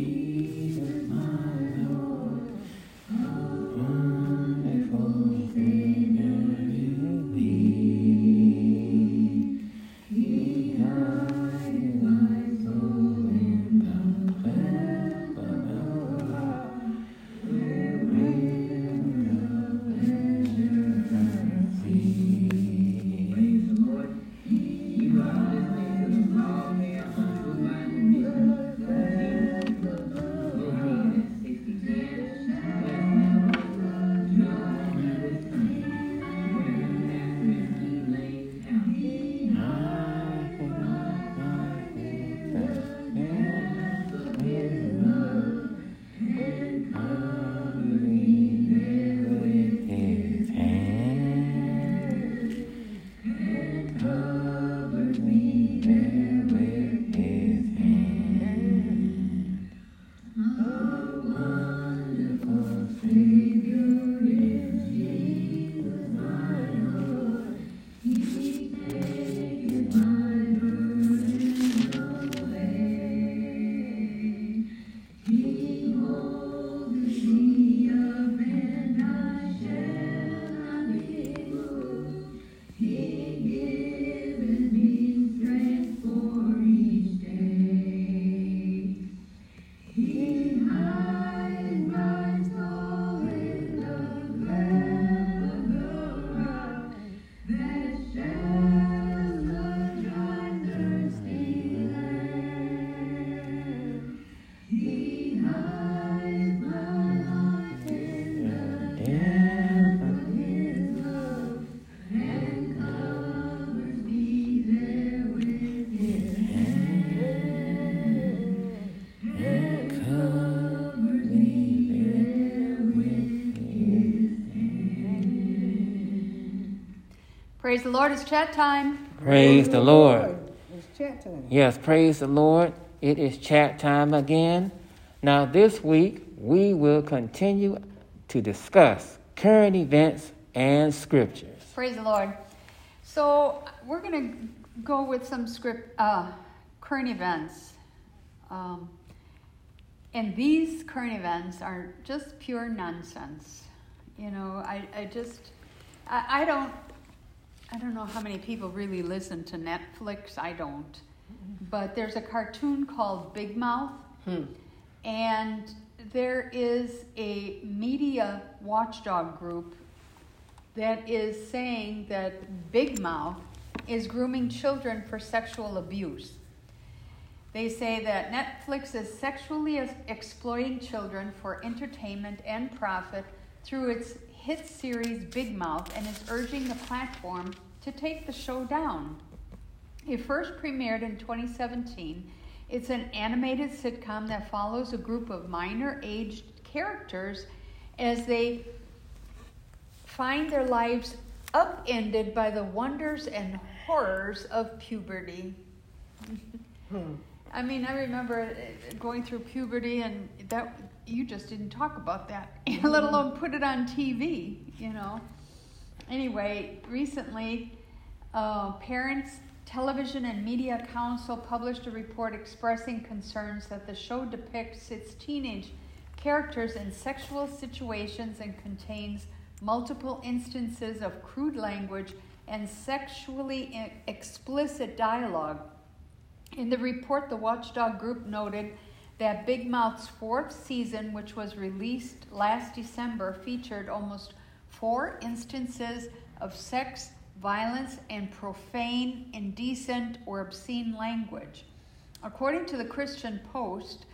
Jesus, my and Praise the Lord, it's chat time. Praise the Lord. It's chat time. Yes, praise the Lord. It is chat time again. Now, this week, we will continue to discuss current events and scriptures. Praise the Lord. So, we're going to go with some script, uh, current events. Um, and these current events are just pure nonsense. You know, I, I just, I, I don't, I don't know how many people really listen to Netflix. I don't. But there's a cartoon called Big Mouth. Hmm. And there is a media watchdog group that is saying that Big Mouth is grooming children for sexual abuse. They say that Netflix is sexually exploiting children for entertainment and profit through its hit series Big Mouth and is urging the platform to take the show down. It first premiered in 2017. It's an animated sitcom that follows a group of minor aged characters as they find their lives upended by the wonders and horrors of puberty. I mean, I remember uh, going through puberty, and that you just didn't talk about that, let alone put it on TV. You know. Anyway, recently, uh, Parents Television and Media Council published a report expressing concerns that the show depicts its teenage characters in sexual situations and contains multiple instances of crude language and sexually explicit dialogue. In the report, the Watchdog Group noted that Big Mouth's fourth season, which was released last December, featured almost four instances of sex, violence, and profane, indecent, or obscene language. According to the Christian Post,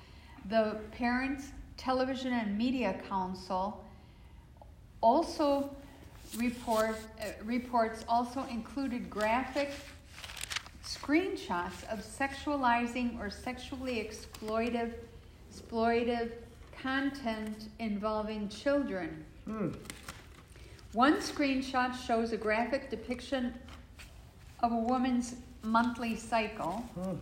the Parents Television and Media Council also report, uh, reports also included graphic screenshots of sexualizing or sexually exploitive, exploitive content involving children. Hmm. One screenshot shows a graphic depiction of a woman's monthly cycle. Hmm.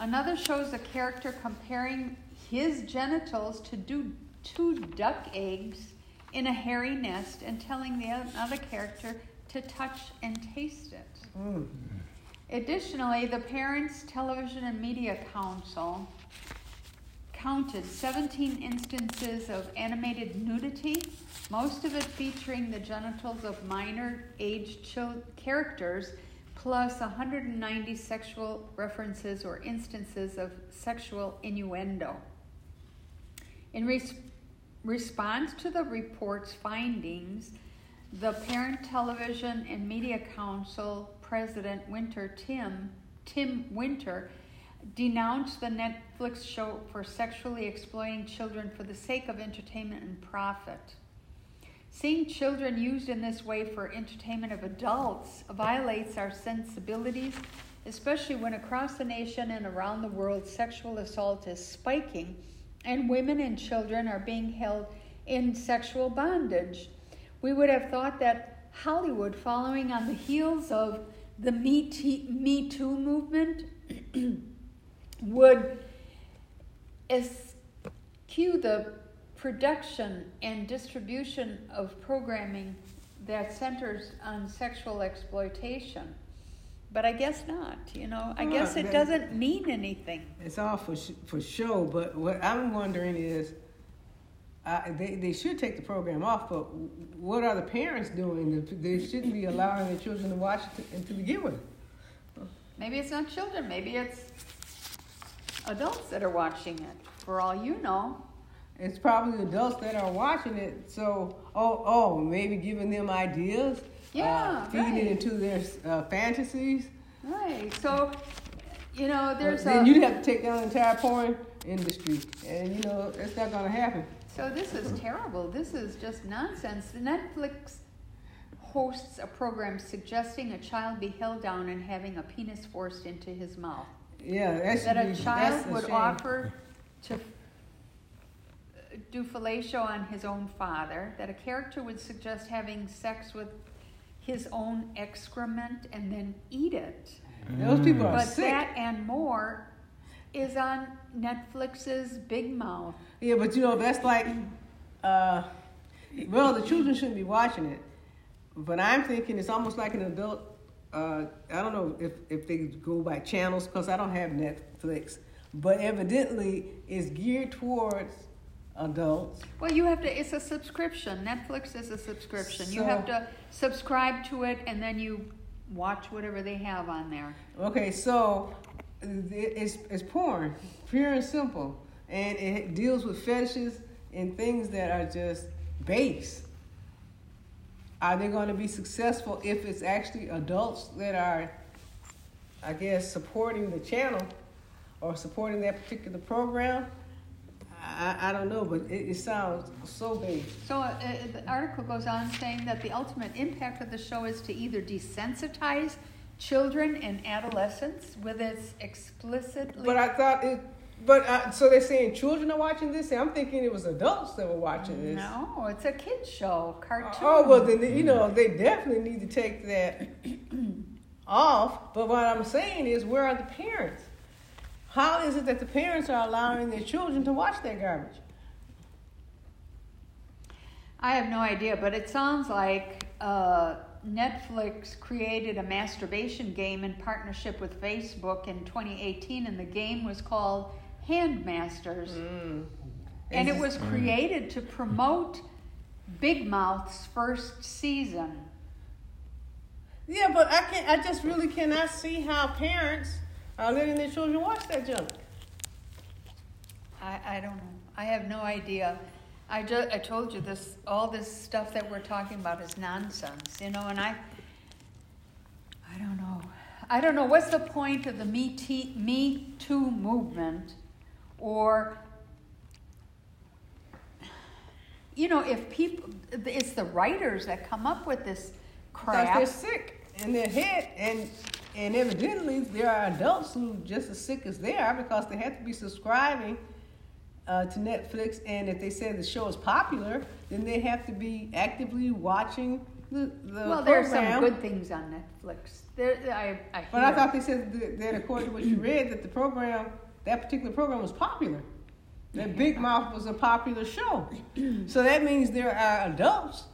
Another shows a character comparing his genitals to do, two duck eggs in a hairy nest and telling the other character to touch and taste it. Hmm. Additionally, the Parents Television and Media Council counted 17 instances of animated nudity, most of it featuring the genitals of minor age characters, plus 190 sexual references or instances of sexual innuendo. In res- response to the report's findings, the Parent Television and Media Council President Winter Tim Tim Winter denounced the Netflix show for sexually exploiting children for the sake of entertainment and profit. Seeing children used in this way for entertainment of adults violates our sensibilities, especially when across the nation and around the world sexual assault is spiking and women and children are being held in sexual bondage. We would have thought that Hollywood, following on the heels of the Me, T- Me Too movement, would eschew the production and distribution of programming that centers on sexual exploitation. But I guess not, you know. I guess it doesn't mean anything. It's all for sh- for show, but what I'm wondering is, uh, they they should take the program off. But what are the parents doing? They shouldn't be allowing their children to watch it to, to begin with. Maybe it's not children, maybe it's adults that are watching it, for all you know. It's probably adults that are watching it. So, oh, oh, maybe giving them ideas. Yeah, uh, feeding right. into their uh, fantasies. Right. So, you know, there's then a. you'd have to take down the entire porn industry, and you know it's not going to happen. So this is terrible. This is just nonsense. Netflix hosts a program suggesting a child be held down and having a penis forced into his mouth. Yeah, that That a that's child would shame. offer to do fellatio on his own father. That a character would suggest having sex with his own excrement and then eat it. Those people are But sick. that and more is on Netflix's Big Mouth. Yeah, but you know that's like, uh, well, the children shouldn't be watching it, but I'm thinking it's almost like an adult. Uh, I don't know if if they go by channels because I don't have Netflix, but evidently it's geared towards adults. Well, you have to, it's a subscription. Netflix is a subscription. you have to subscribe to it and then you watch whatever they have on there. Okay, so it's it's porn, pure and simple, and it deals with fetishes and things that are just base. Are they going to be successful if it's actually adults that are, I guess, supporting the channel or supporting that particular program? I, I don't know, but it, it sounds so base. So uh, uh, the article goes on saying that the ultimate impact of the show is to either desensitize children and adolescents with its explicitly. But I thought it. But uh, so they're saying children are watching this. I'm thinking it was adults that were watching this. no, it's a kids show, cartoon. Oh well, then you know they definitely need to take that off. But what I'm saying is, where are the parents? How is it that the parents are allowing their children to watch that garbage? I have no idea, but it sounds like uh, Netflix created a masturbation game in partnership with Facebook in 2018, and the game was called Handmasters. Mm. And it was created to promote Big Mouth's first season. Yeah, but I can not I just really cannot see how parents are letting their children watch that junk. I, I don't know. I have no idea. I just I told you this all this stuff that we're talking about is nonsense, you know, and I I don't know. I don't know what's the point of the Me, Me Too movement or you know, if people it's the writers that come up with this Because crap. they're sick in their head, and and evidently there are adults who just as sick as they are because they have to be subscribing uh, to Netflix, and if they say the show is popular, then they have to be actively watching the the well, there's some good things on Netflix. There, I, I But I thought they said that, that according to what you read, that the program, that particular program was popular. That Big Mouth was a popular show. so that means there are adults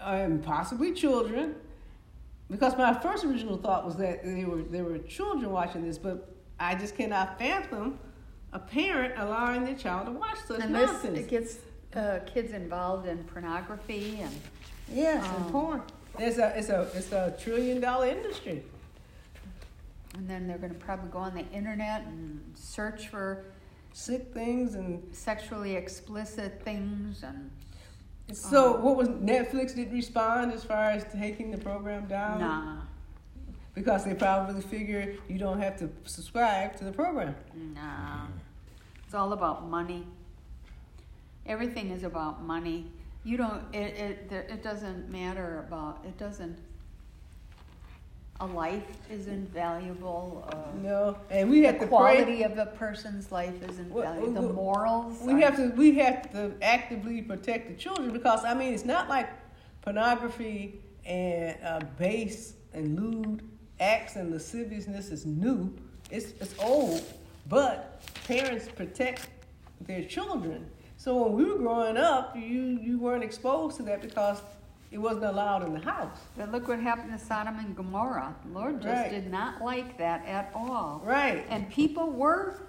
and possibly children. Because my first original thought was that there were there were children watching this, but I just cannot fathom a parent allowing their child to watch such And this, nonsense. it gets uh, kids involved in pornography and yes, um, and porn. It's a it's a it's a trillion dollar industry. and then they're going to probably go on the internet and search for Sick things and sexually explicit things and so Um, what was Netflix did respond as far as taking the program down nah, because they probably figure you don't have to subscribe to the program. nah. It's all about money. Everything is about money. You don't. It it it doesn't matter about. It doesn't. A life isn't valuable. Uh, No, and we have the quality pray. of a person's life isn't Well, valuable. The morals. We have to we have to actively protect the children because I mean it's not like pornography and uh, base and lewd acts and lasciviousness is new. It's it's old, but parents protect their children. So when we were growing up, you you weren't exposed to that because it wasn't allowed in the house. But look what happened to Sodom and Gomorrah. The Lord just Right. did not like that at all. Right. And people were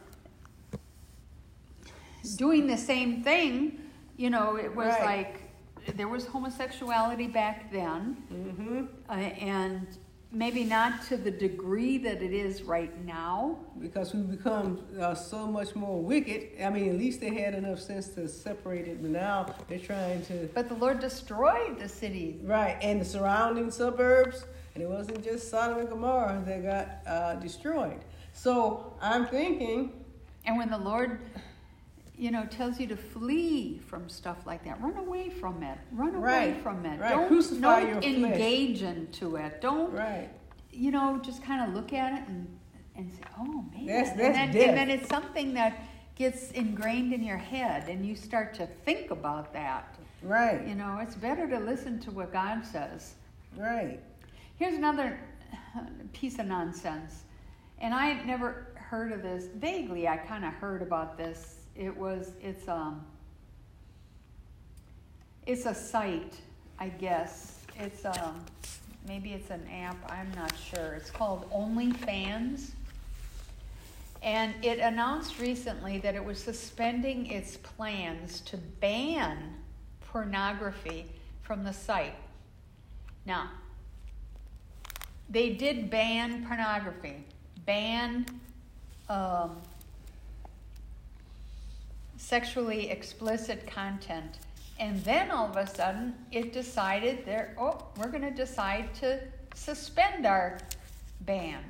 doing the same thing. You know, it was Right. like there was homosexuality back then, mm-hmm. uh, and maybe not to the degree that it is right now. Because we've become uh, so much more wicked. I mean, at least they had enough sense to separate it, but now they're trying to But the Lord destroyed the city. Right, and the surrounding suburbs, and it wasn't just Sodom and Gomorrah that got uh, destroyed. So I'm thinking, And when the Lord, you know, tells you to flee from stuff like that, run away from it. Run away Right, from it. right. Don't, Crucify don't your flesh. engage into it. Don't, right, you know, just kind of look at it and, and say, oh man. That's- and, that's then, and then it's something that gets ingrained in your head and you start to think about that. right, You know, it's better to listen to what God says. right. Here's another piece of nonsense. And I had never heard of this. Vaguely, I kind of heard about this. It was, it's, um, it's a site, I guess. It's, um, maybe it's an app, I'm not sure. It's called OnlyFans. And it announced recently that it was suspending its plans to ban pornography from the site. Now, they did ban pornography, ban um, sexually explicit content, and then all of a sudden it decided they're oh we're going to decide to suspend our ban.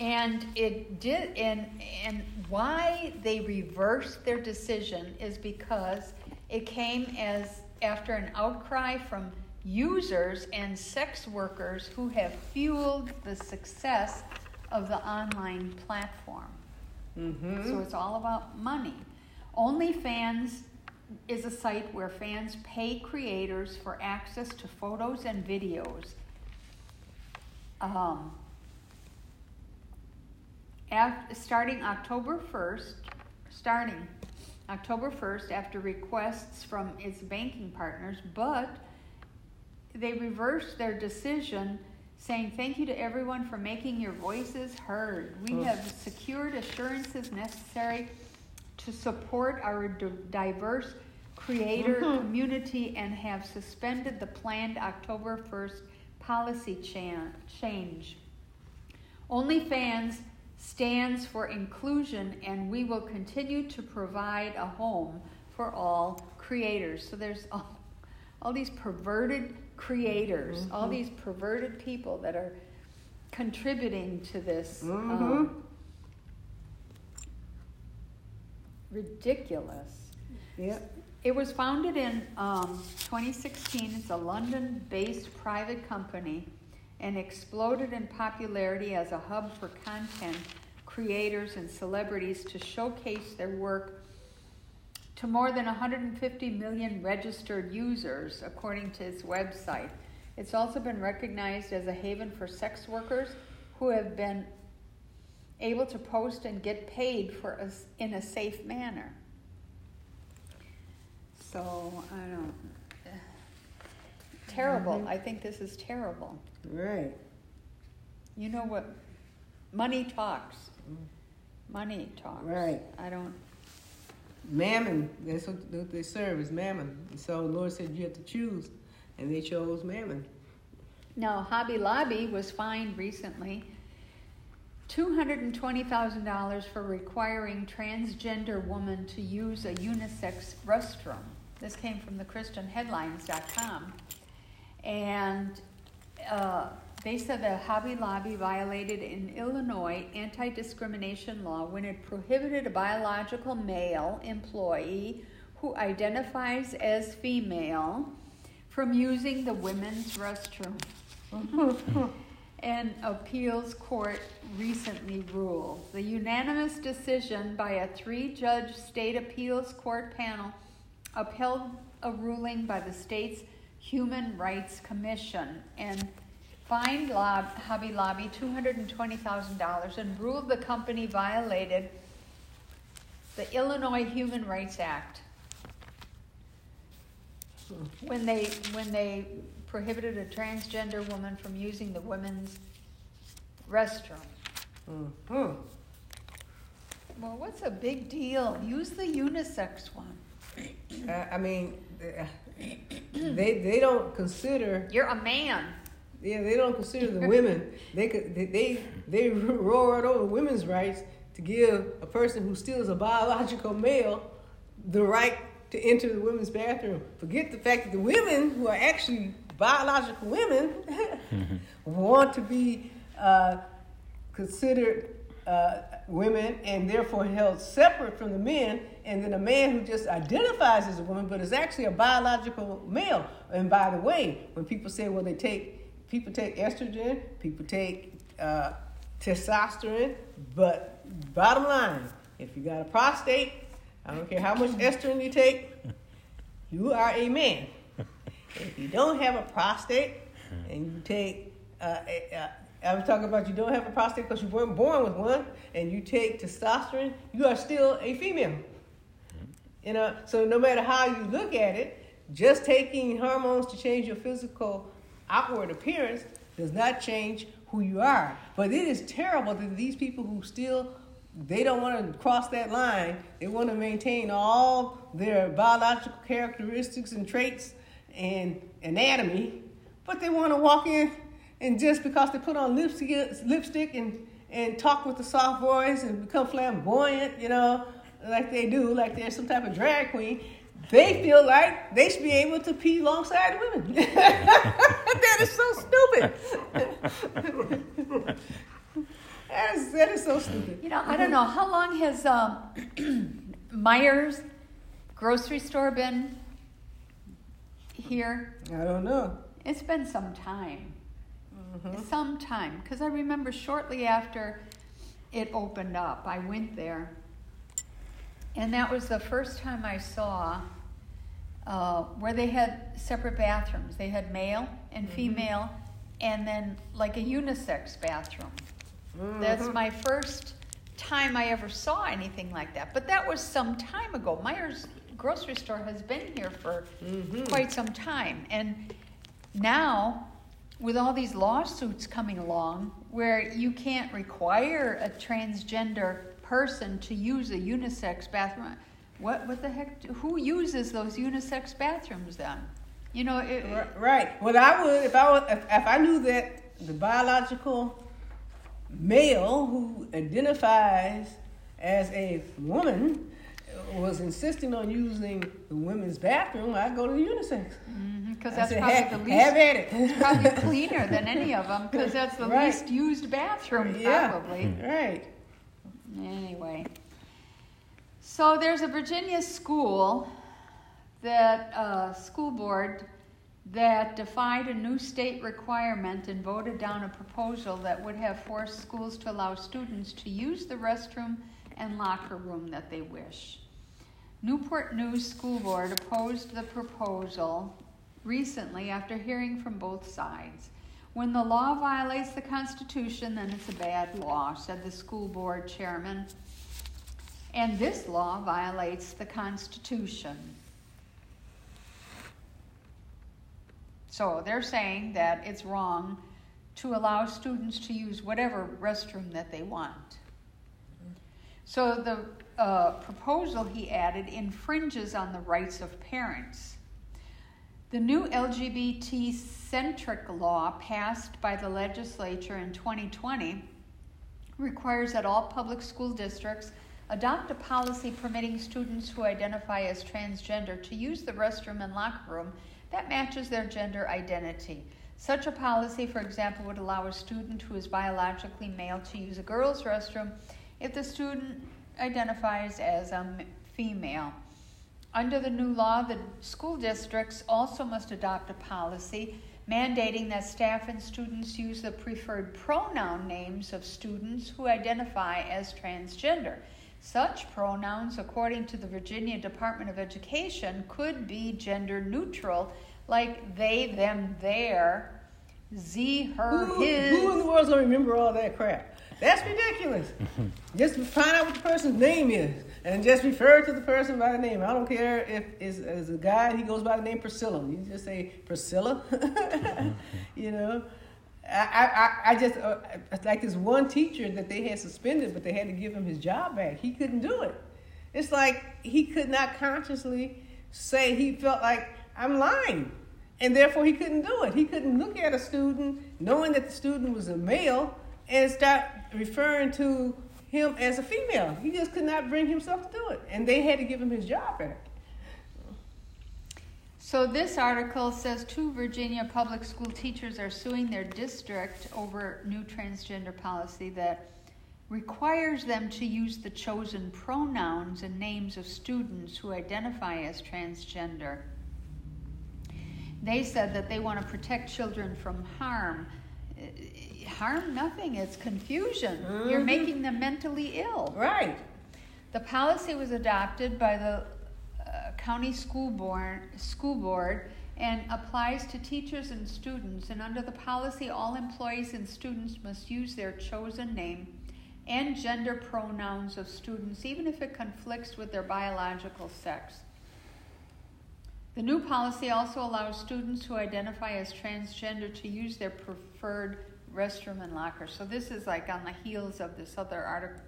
And it did, and and why they reversed their decision is because it came as after an outcry from users and sex workers who have fueled the success of the online platform. Mm-hmm. So it's all about money. OnlyFans is a site where fans pay creators for access to photos and videos. Um, af- starting October 1st, starting October 1st, after requests from its banking partners, but they reversed their decision saying thank you to everyone for making your voices heard. We Ugh. have secured assurances necessary to support our d- diverse creator Mhm. community and have suspended the planned October 1st policy cha- change. OnlyFans stands for inclusion and we will continue to provide a home for all creators. So there's all, all these perverted creators, all Mhm. these perverted people that are contributing to this Mhm. um, ridiculous. Yep. It was founded in um, 2016. It's a London based private company and exploded in popularity as a hub for content creators and celebrities to showcase their work to more than 150 million registered users, according to its website. It's also been recognized as a haven for sex workers who have been able to post and get paid for us in a safe manner. So I don't. Terrible. Mhm. I think this is terrible. Right. You know what? Money talks. Money talks. Right. I don't. Mammon, that's what, they serve is mammon. And so the Lord said you have to choose, and they chose mammon. Now, Hobby Lobby was fined recently $220,000 for requiring transgender woman to use a unisex restroom. This came from the ChristianHeadlines.com. And uh, they said that Hobby Lobby violated an Illinois anti discrimination law when it prohibited a biological male employee who identifies as female from using the women's restroom. An appeals court recently ruled. The unanimous decision by a three judge state appeals court panel upheld a ruling by the state's Human Rights Commission and fined Lob- Hobby Lobby $220,000 and ruled the company violated the Illinois Human Rights Act when they when they prohibited a transgender woman from using the women's restroom. Mhm. Well, what's a big deal? Use the unisex one. I, I mean, they they don't consider You're a man. Yeah they don't consider the women. They could they they, they roll right over women's rights to give a person who still is a biological male the right to enter the women's bathroom. Forget the fact that the women who are actually biological women want to be uh, considered uh, women and therefore held separate from the men, and then a man who just identifies as a woman but is actually a biological male. And by the way, when people say, well, they take people take estrogen, people take uh, testosterone, but bottom line, if you got a prostate, I don't care how much estrogen you take, you are a man. If you don't have a prostate and you take, uh, uh, I'm talking about you don't have a prostate because you weren't born with one, and you take testosterone, you are still a female. You know, so no matter how you look at it, just taking hormones to change your physical outward appearance does not change who you are. But it is terrible that these people who still they don't want to cross that line. They want to maintain all their biological characteristics and traits and anatomy, but they want to walk in and just because they put on lipstick, lipstick and and talk with a soft voice and become flamboyant, you know, like they do, like they're some type of drag queen. They feel like they should be able to pee alongside women. that is so stupid. that, is, that is so stupid. You know, I don't know how long has um, Meijer grocery store been here? I don't know. It's been some time. Some time, because I remember shortly after it opened up, I went there, and that was the first time I saw uh, where they had separate bathrooms. They had male and mm-hmm. female, and then like a unisex bathroom. That's mm-hmm. my first time I ever saw anything like that. But that was some time ago. Meijer grocery store has been here for mm-hmm. quite some time. And now, with all these lawsuits coming along, where you can't require a transgender person to use a unisex bathroom, what, what the heck? Who uses those unisex bathrooms then? You know, it, Right. Well, I would if I was if, if I knew that the biological male who identifies as a woman was insisting on using the women's bathroom, I'd go to the unisex. Mm-hmm, because I that's said, probably have, the least have at it. It's probably cleaner than any of them because that's the Right. least used bathroom, Yeah. probably. Right. Anyway, so there's a Virginia school that uh, school board that defied a new state requirement and voted down a proposal that would have forced schools to allow students to use the restroom and locker room that they wish. Newport News School Board opposed the proposal recently after hearing from both sides. When the law violates the Constitution, then it's a bad law, said the school board chairman. And this law violates the Constitution. So they're saying that it's wrong to allow students to use whatever restroom that they want. So the uh, proposal, he added, infringes on the rights of parents. The new LGBT centric law passed by the legislature in 2020 requires that all public school districts adopt a policy permitting students who identify as transgender to use the restroom and locker room that matches their gender identity. Such a policy, for example, would allow a student who is biologically male to use a girl's restroom if the student identifies as a female. Under the new law, the school districts also must adopt a policy mandating that staff and students use the preferred pronoun names of students who identify as transgender. Such pronouns, according to the Virginia Department of Education, could be gender neutral, like they, them, their, z, her, Who, his. who in the world's gonna remember all that crap? That's ridiculous. just find out what the person's name is and just refer to the person by the name. I don't care if it's, it's a guy, he goes by the name Priscilla. You just say Priscilla. you know, I, I, I just, uh, like this one teacher that they had suspended, but they had to give him his job back. He couldn't do it. It's like he could not consciously say he felt like I'm lying. And therefore, he couldn't do it. He couldn't look at a student knowing that the student was a male and start referring to him as a female. He just could not bring himself to do it. And they had to give him his job back. So this article says two Virginia public school teachers are suing their district over new transgender policy that requires them to use the chosen pronouns and names of students who identify as transgender. They said that they want to protect children from harm. Harm nothing, it's confusion. You're Mhm. making them mentally ill. Right. The policy was adopted by the uh, county school board, school board and applies to teachers and students. And under the policy, all employees and students must use their chosen name and gender pronouns of students, even if it conflicts with their biological sex. The new policy also allows students who identify as transgender to use their preferred restroom and locker. So this is like on the heels of this other article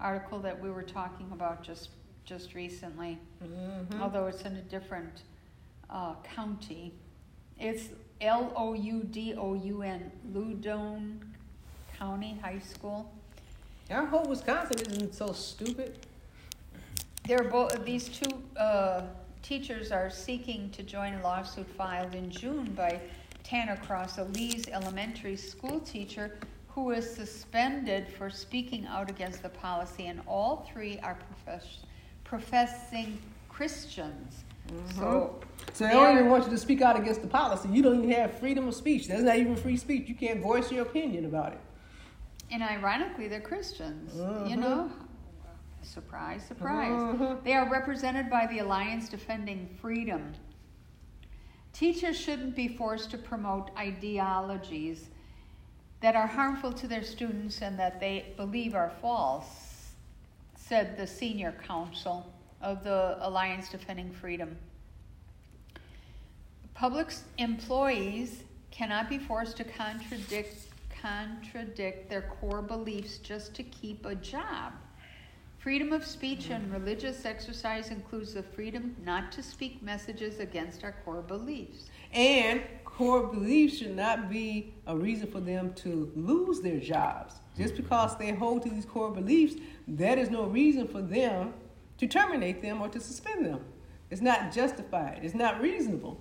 article that we were talking about just just recently, Mhm. although it's in a different uh, county. It's L O U D O U N, Loudoun County High School. I hope Wisconsin isn't so stupid. They're both these two uh, teachers are seeking to join a lawsuit filed in June by Tanner Cross, a Lee's elementary school teacher who was suspended for speaking out against the policy, and all three are profess- professing Christians. So, So they don't even want you to speak out against the policy. You don't even have freedom of speech. That's not even free speech. You can't voice your opinion about it. and ironically, they're Christians. You Mhm. know, surprise, surprise. Mhm. They are represented by the Alliance Defending Freedom. Teachers shouldn't be forced to promote ideologies that are harmful to their students and that they believe are false, said the senior counsel of the Alliance Defending Freedom. Public employees cannot be forced to contradict contradict their core beliefs just to keep a job. Freedom of speech and religious exercise includes the freedom not to speak messages against our core beliefs. And core beliefs should not be a reason for them to lose their jobs. Just because they hold to these core beliefs, that is no reason for them to terminate them or to suspend them. It's not justified. It's not reasonable.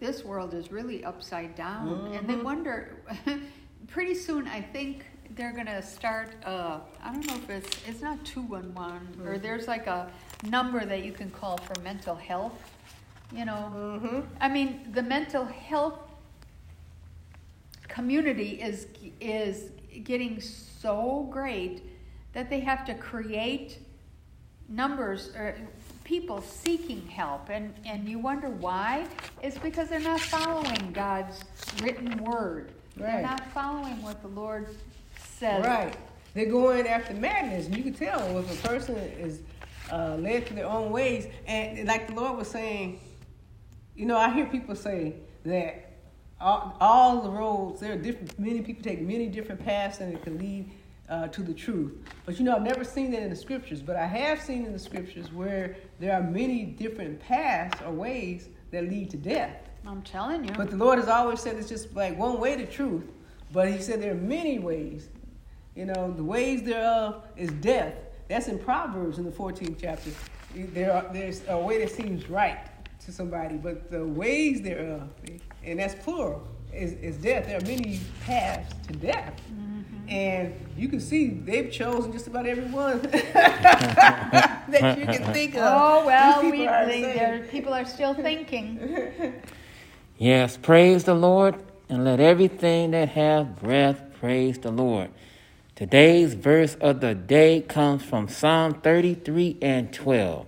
This world is really upside down, and they Mhm. wonder. pretty soon, I think they're gonna start. Uh, I don't know if it's it's not two one one or Mhm. there's like a number that you can call for mental health. You know, Mm-hmm. I mean, the mental health community is is getting so great that they have to create numbers or people seeking help and and you wonder why it's because they're not following God's written word they're not following what the Lord Right. They're going after madness. And you can tell if a person is uh, led to their own ways. And like the Lord was saying, you know, I hear people say that all, all the roads, there are different, many people take many different paths and it can lead uh, to the truth. But you know, I've never seen that in the scriptures, but I have seen in the scriptures where there are many different paths or ways that lead to death. I'm telling you. But the Lord has always said it's just like one way to truth. But He said there are many ways. You know, the ways thereof is death. That's in Proverbs in the 14th chapter. There are, there's a way that seems right to somebody, but the ways thereof, and that's plural, is, is death. There are many paths to death. Mm-hmm. And you can see they've chosen just about every one that you can think of. oh well, These we people are they, people are still thinking. Yes, praise the Lord, and let everything that hath breath praise the Lord. Today's verse of the day comes from Psalm 33 and 12.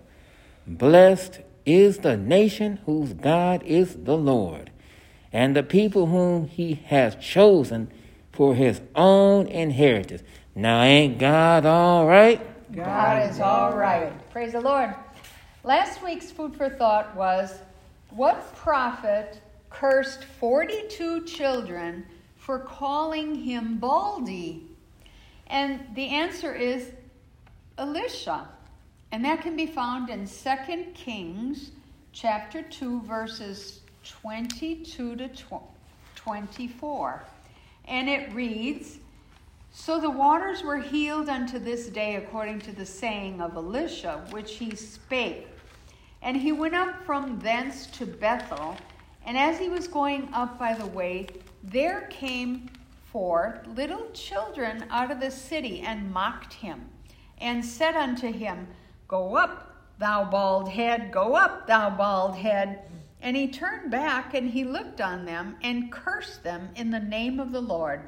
Blessed is the nation whose God is the Lord, and the people whom he has chosen for his own inheritance. Now, ain't God all right? God is all right. Praise the Lord. Last week's food for thought was what prophet cursed 42 children for calling him Baldy? And the answer is Elisha. And that can be found in 2 Kings chapter 2 verses 22 to 24. And it reads, so the waters were healed unto this day according to the saying of Elisha, which he spake. And he went up from thence to Bethel, and as he was going up by the way, there came forth little children out of the city and mocked him, and said unto him, Go up, thou bald head, go up, thou bald head. And he turned back and he looked on them and cursed them in the name of the Lord.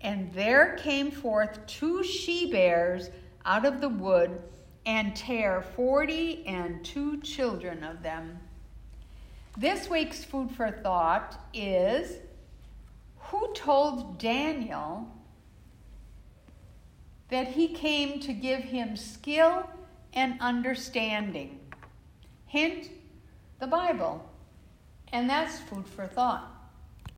And there came forth two she bears out of the wood, and tear forty and two children of them. This week's food for thought is Who told Daniel that he came to give him skill and understanding? Hint, the Bible. And that's food for thought.